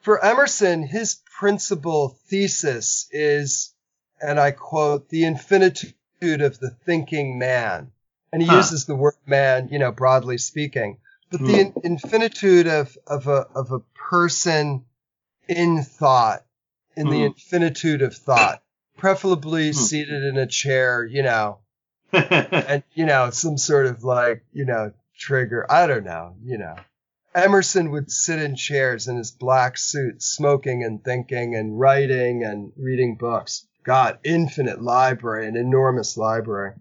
for Emerson, his principal thesis is, and I quote, the infinitude of the thinking man. And he Huh. uses the word man, you know, broadly speaking, but the in- infinitude of, of a, of a person in thought, in the Hmm. infinitude of thought, preferably Hmm. seated in a chair, you know, and you know some sort of like you know trigger i don't know you know. Emerson would sit in chairs in his black suit smoking and thinking and writing and reading books. God infinite library an enormous library.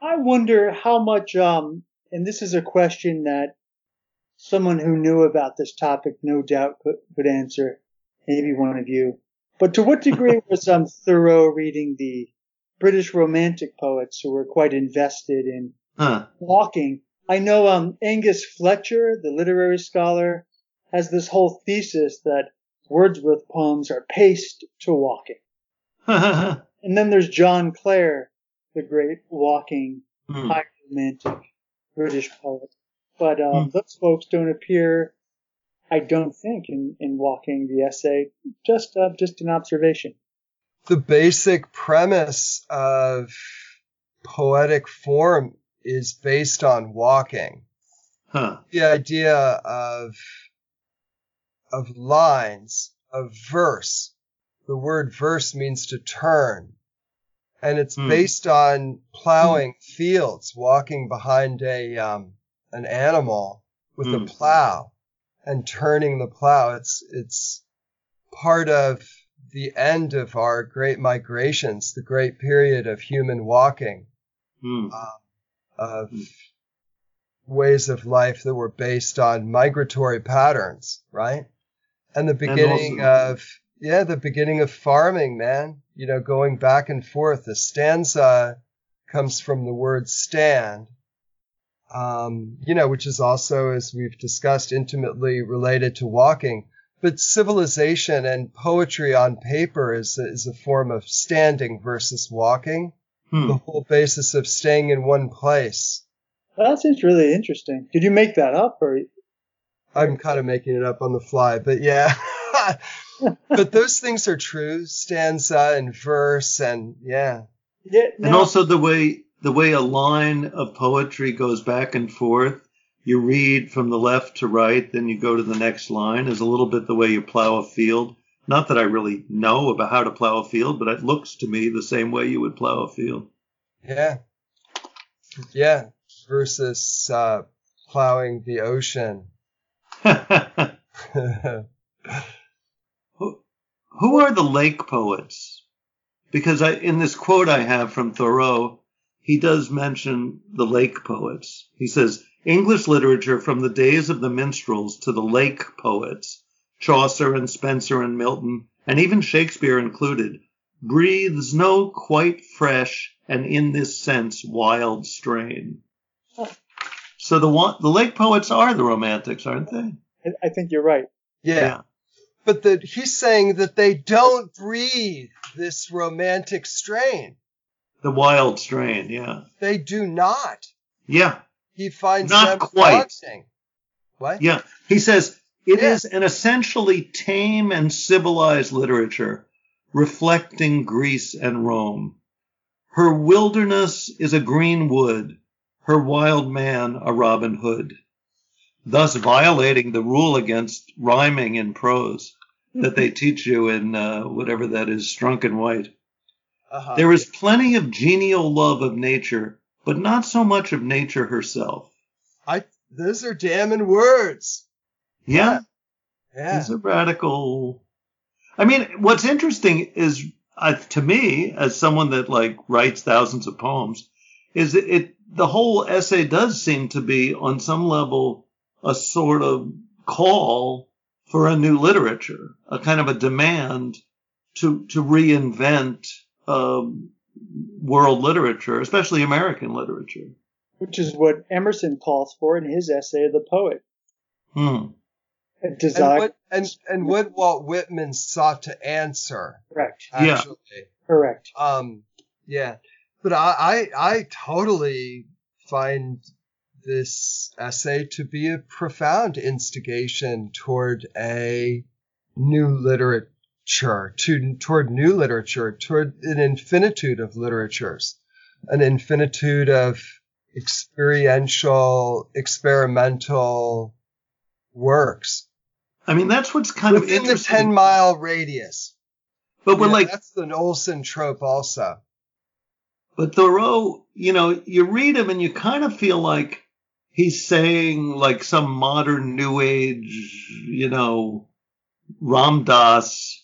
I wonder how much, um, and this is a question that someone who knew about this topic no doubt could, could answer, maybe one of you. But to what degree was um, Thoreau reading the British Romantic poets who were quite invested in Huh. walking? I know um, Angus Fletcher, the literary scholar, has this whole thesis that Wordsworth poems are paced to walking. And then there's John Clare, the great walking Hmm. high romantic British poet. But um, Hmm. those folks don't appear, I don't think, in, in Walking the essay. Just uh, just an observation. The basic premise of poetic form is based on walking. Huh. The idea of of lines, of verse. The word verse means to turn. And it's Hmm. based on plowing fields, walking behind a um, an animal with Hmm. a plow and turning the plow. It's it's part of the end of our great migrations, the great period of human walking, Hmm. of Hmm. ways of life that were based on migratory patterns, right? And the beginning also- of yeah, the beginning of farming, man. You know, going back and forth. The stanza comes from the word stand, um, you know, which is also, as we've discussed, intimately related to walking. But civilization and poetry on paper is a, is a form of standing versus walking. Hmm. The whole basis of staying in one place. That seems really interesting. Did you make that up, or I'm kind of making it up on the fly, but yeah. but those things are true. Stanza and verse and yeah. yeah? And also the way the way a line of poetry goes back and forth. You read from the left to right, then you go to the next line is a little bit the way you plow a field. Not that I really know about how to plow a field, but it looks to me the same way you would plow a field. Yeah. Yeah. Versus uh, plowing the ocean. who, who are the lake poets? Because I, in this quote I have from Thoreau, he does mention the lake poets. He says, English literature from the days of the minstrels to the lake poets, Chaucer and Spenser and Milton, and even Shakespeare included, breathes no quite fresh and in this sense wild strain. So the the lake poets are the romantics, aren't they? I, I think you're right. yeah. But that he's saying that they don't breathe this romantic strain. The wild strain, yeah. They do not. Yeah, He finds Not them quite. daunting. What? yeah. He says it is Yeah. an essentially tame and civilized literature reflecting Greece and Rome. Her wilderness is a green wood, her wild man a Robin Hood, thus violating the rule against rhyming in prose that they teach you in uh, whatever that is, Strunk and White. Uh-huh. There is plenty of genial love of nature, but not so much of nature herself. I. Those are damning words. Yeah, Yeah. he's a radical. I mean, what's interesting is, uh, to me, as someone that like writes thousands of poems, is it, it the whole essay does seem to be on some level a sort of call for a new literature, a kind of a demand to to reinvent um, world literature, especially American literature. Which is what Emerson calls for in his essay, of The Poet. Hmm. A and desire. what and, and what Walt Whitman sought to answer Correct. Yeah. Correct. Um, yeah, but I, I, I totally find this essay to be a profound instigation toward a new literature, to, toward new literature, toward an infinitude of literatures, an infinitude of experiential, experimental works I mean, that's what's kind of within the 10 mile radius. but we're Yeah, like, that's an Olson trope also. But Thoreau, you know, you read him and you kind of feel like he's saying like some modern new age, you know, Ram Dass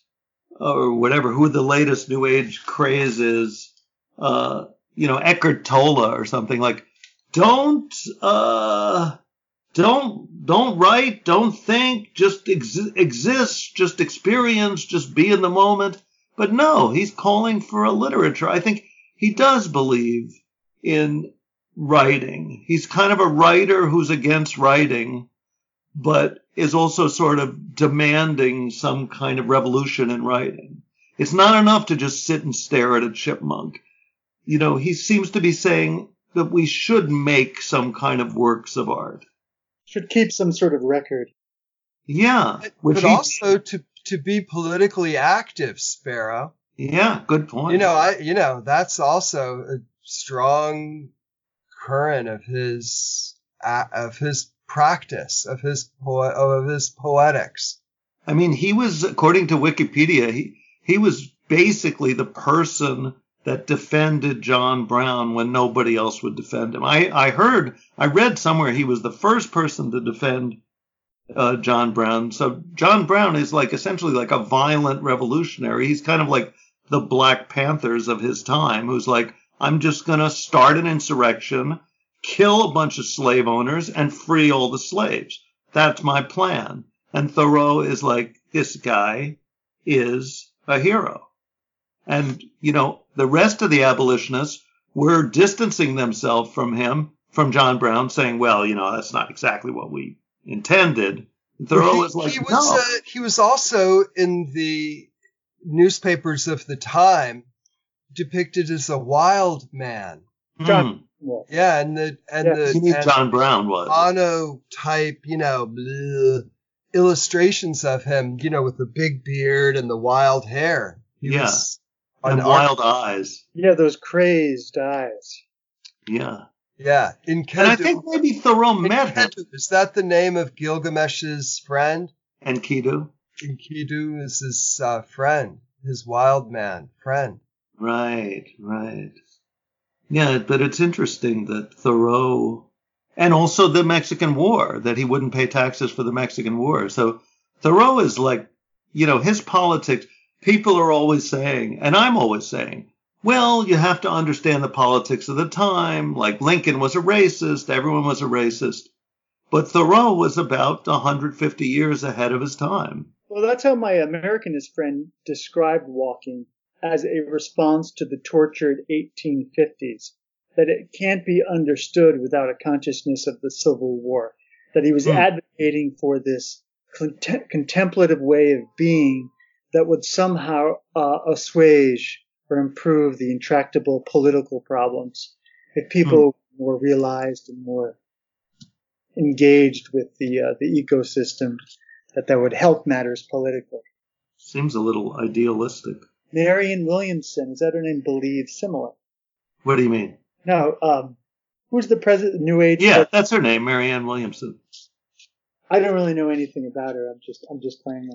or whatever, who the latest new age craze is, uh, you know, Eckhart Tolle or something like, don't, uh, don't don't write, don't think, just ex- exist, just experience, just be in the moment. But no, he's calling for a literature. I think he does believe in writing. He's kind of a writer who's against writing, but is also sort of demanding some kind of revolution in writing. It's not enough to just sit and stare at a chipmunk. You know, he seems to be saying that we should make some kind of works of art. Should keep some sort of record. Yeah. But also to to be politically active, Sparrow. Yeah, good point. You know, I you know, that's also a strong current of his of his practice of his po- of his poetics. I mean, he was according to Wikipedia, he he was basically the person that defended John Brown when nobody else would defend him. I, I heard, I read somewhere he was the first person to defend uh, John Brown. So John Brown is like essentially like a violent revolutionary. He's kind of like the Black Panthers of his time, who's like, I'm just going to start an insurrection, kill a bunch of slave owners, and free all the slaves. That's my plan. And Thoreau is like, this guy is a hero. And, you know, the rest of the abolitionists were distancing themselves from him, from John Brown, saying, well, you know, that's not exactly what we intended. Thoreau he, was like, he was no. uh, he was also in the newspapers of the time depicted as a wild man. John- Hmm. Yeah. Yeah, and the and Yeah, the You mean and John Brown was. mono type, you know, bleh, illustrations of him, you know, with the big beard and the wild hair. He Yeah. was and an wild eyes. Yeah, those crazed eyes. Yeah. Yeah, in And I think maybe Thoreau in met him. Is that the name of Gilgamesh's friend? And Kidu. Enkidu is his uh, friend, his wild man friend. Right, right. Yeah, but it's interesting that Thoreau, and also the Mexican War, that he wouldn't pay taxes for the Mexican War. So Thoreau is like, you know, his politics, people are always saying, and I'm always saying, well, you have to understand the politics of the time. Like Lincoln was a racist, everyone was a racist. But Thoreau was about 150 years ahead of his time. Well, that's how my Americanist friend described walking as a response to the tortured 1850s, that it can't be understood without a consciousness of the Civil War, that he was Hmm. advocating for this contem- contemplative way of being that would somehow uh, assuage or improve the intractable political problems if people were realized and more engaged with the uh, the ecosystem that that would help matters politically. Seems a little idealistic. Marion Williamson, is that her name? Believe similar. What do you mean? No, um, who's the president of New Age? Yeah, that's her name, Marianne Williamson. I don't really know anything about her. I'm just I'm just playing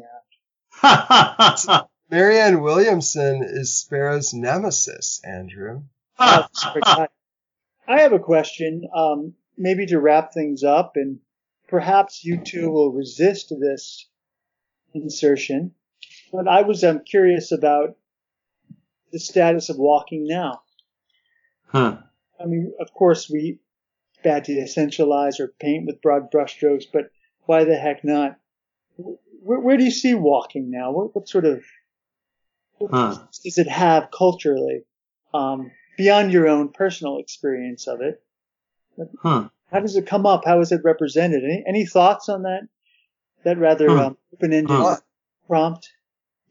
around. Marianne Williamson is Sparrow's nemesis, Andrew. Oh, I I have a question, um, maybe to wrap things up, and perhaps you two will resist this insertion. But I was um, curious about the status of walking now. huh. I mean, of course, we bad to essentialize or paint with broad brushstrokes, but why the heck not? Where, where do you see walking now? What, what sort of Huh. does it have culturally um, beyond your own personal experience of it? Huh. How does it come up? How is it represented? Any, any thoughts on that? That rather Hmm. um, open-ended prompt.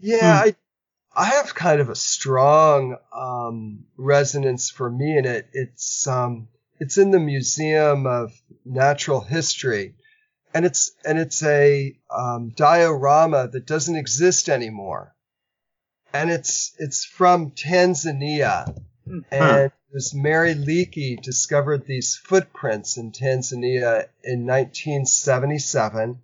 Yeah, I I have kind of a strong um, resonance for me in it. It's um, it's in the Museum of Natural History, and it's and it's a um, diorama that doesn't exist anymore, and it's it's from Tanzania, Hmm. and it was Mary Leakey discovered these footprints in Tanzania in 1977.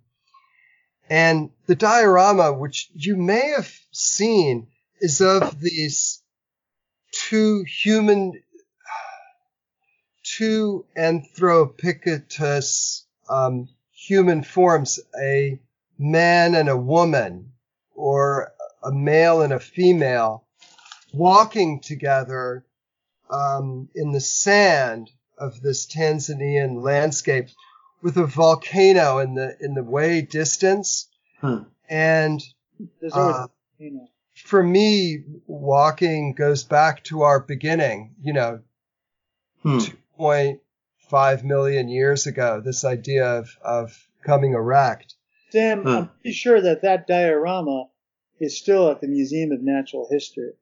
And the diorama, which you may have seen, is of these two human, two anthropictus um, human forms, a man and a woman, or a male and a female, walking together um, in the sand of this Tanzanian landscape with a volcano in the in the way distance, Huh. and There's always, uh, you know, for me, walking goes back to our beginning. You know, Hmm. 2.5 million years ago. This idea of of coming erect. Sam, Huh. I'm pretty sure that that diorama is still at the Museum of Natural History.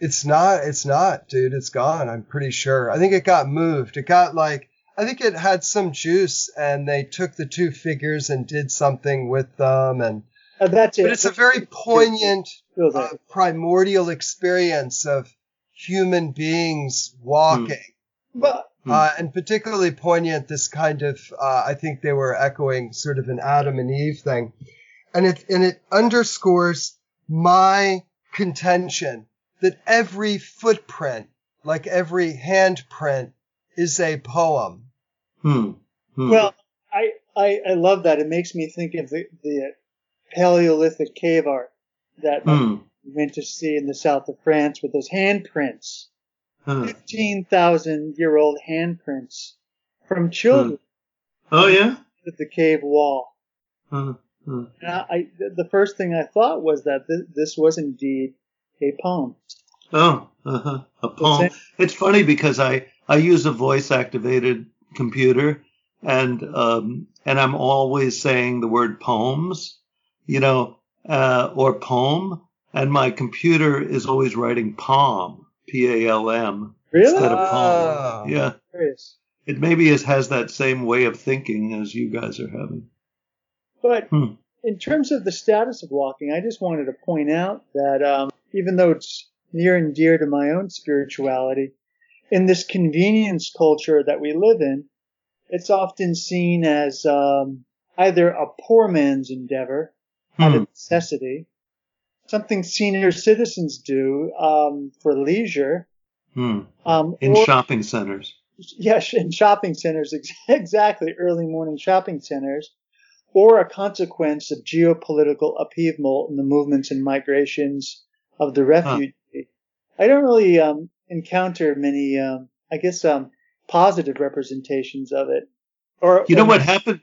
It's not. It's not, dude. It's gone. I'm pretty sure. I think it got moved. It got like. I think it had some juice, and they took the two figures and did something with them. And Uh, that's it. but it's a very poignant, uh, primordial experience of human beings walking. But Hmm. Uh, and particularly poignant, this kind of, uh, I think they were echoing sort of an Adam and Eve thing. And it, and it underscores my contention that every footprint, like every handprint, is a poem. Hmm. Hmm. Well, I, I I love that. It makes me think of the, the Paleolithic cave art that Hmm. we went to see in the south of France with those handprints, Huh. fifteen thousand year old handprints from children Oh yeah. at the cave wall. Huh. Huh. And I, the first thing I thought was that th- this was indeed a poem. Oh, uh-huh. a poem. It's funny because I I use a voice activated computer, and um and I'm always saying the word poems, you know, uh, or poem, and my computer is always writing palm, P A L M, Really? instead of Oh. poem. Yeah, Curious. it maybe is, has that same way of thinking as you guys are having. But Hmm. in terms of the status of walking, I just wanted to point out that um, even though it's near and dear to my own spirituality, in this convenience culture that we live in, it's often seen as um, either a poor man's endeavor out Hmm. of necessity, something senior citizens do um, for leisure, Hmm. um, In or shopping centers. yes, in shopping centers, exactly, early morning shopping centers, or a consequence of geopolitical upheaval in the movements and migrations of the refugee. I don't really um, encounter many, um, I guess, um, positive representations of it. Or You know what happened?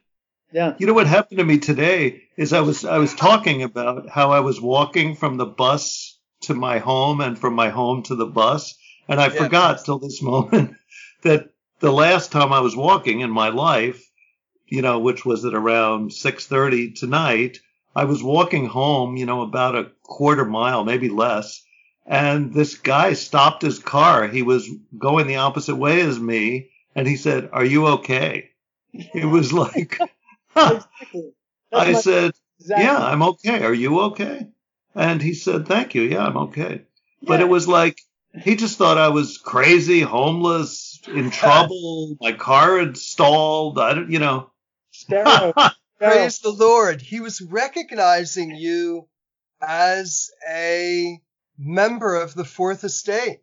Yeah. You know what happened to me today is I was I was talking about how I was walking from the bus to my home and from my home to the bus, and I Yeah. forgot till this moment that the last time I was walking in my life, you know, which was at around 6:30 tonight, I was walking home, you know, about a quarter mile, maybe less, and this guy stopped his car. He was going the opposite way as me, and he said, "Are you okay?" It was like Exactly. I my- said, exactly. yeah, I'm okay. Are you okay? And he said, thank you. Yeah, I'm okay. But Yeah. it was like, he just thought I was crazy, homeless, in trouble. My car had stalled. I don't, you know. Sparrow. Sparrow. Praise the Lord. He was recognizing you as a member of the Fourth Estate.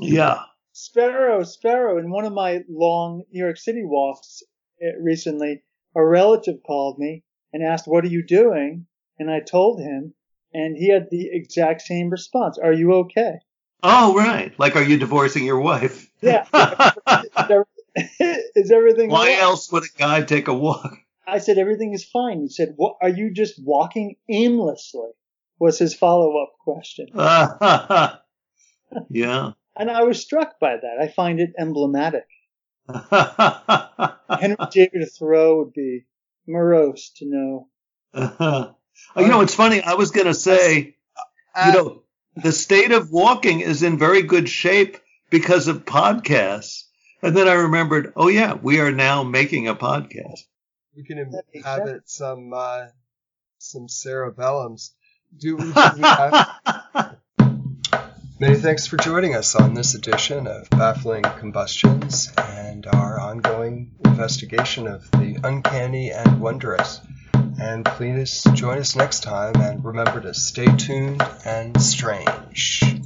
yeah. Sparrow, Sparrow, in one of my long New York City walks eh, recently, a relative called me and asked, What are you doing? And I told him, and he had the exact same response Are you okay? Oh, right. Like, are you divorcing your wife? Yeah. is everything Why right? else would a guy take a walk? I said, Everything is fine. He said, What are you just walking aimlessly? Was his follow up question. yeah. And I was struck by that. I find it emblematic. Henry David Thoreau would be morose to know. you know, it's funny. I was going to say, you know, the state of walking is in very good shape because of podcasts. And then I remembered, oh yeah, we are now making a podcast. we can inhabit some uh, some cerebellums. Do we, do we have, many thanks for joining us on this edition of Baffling Combustions and our ongoing investigation of the uncanny and wondrous. And please join us next time and remember to stay tuned and strange.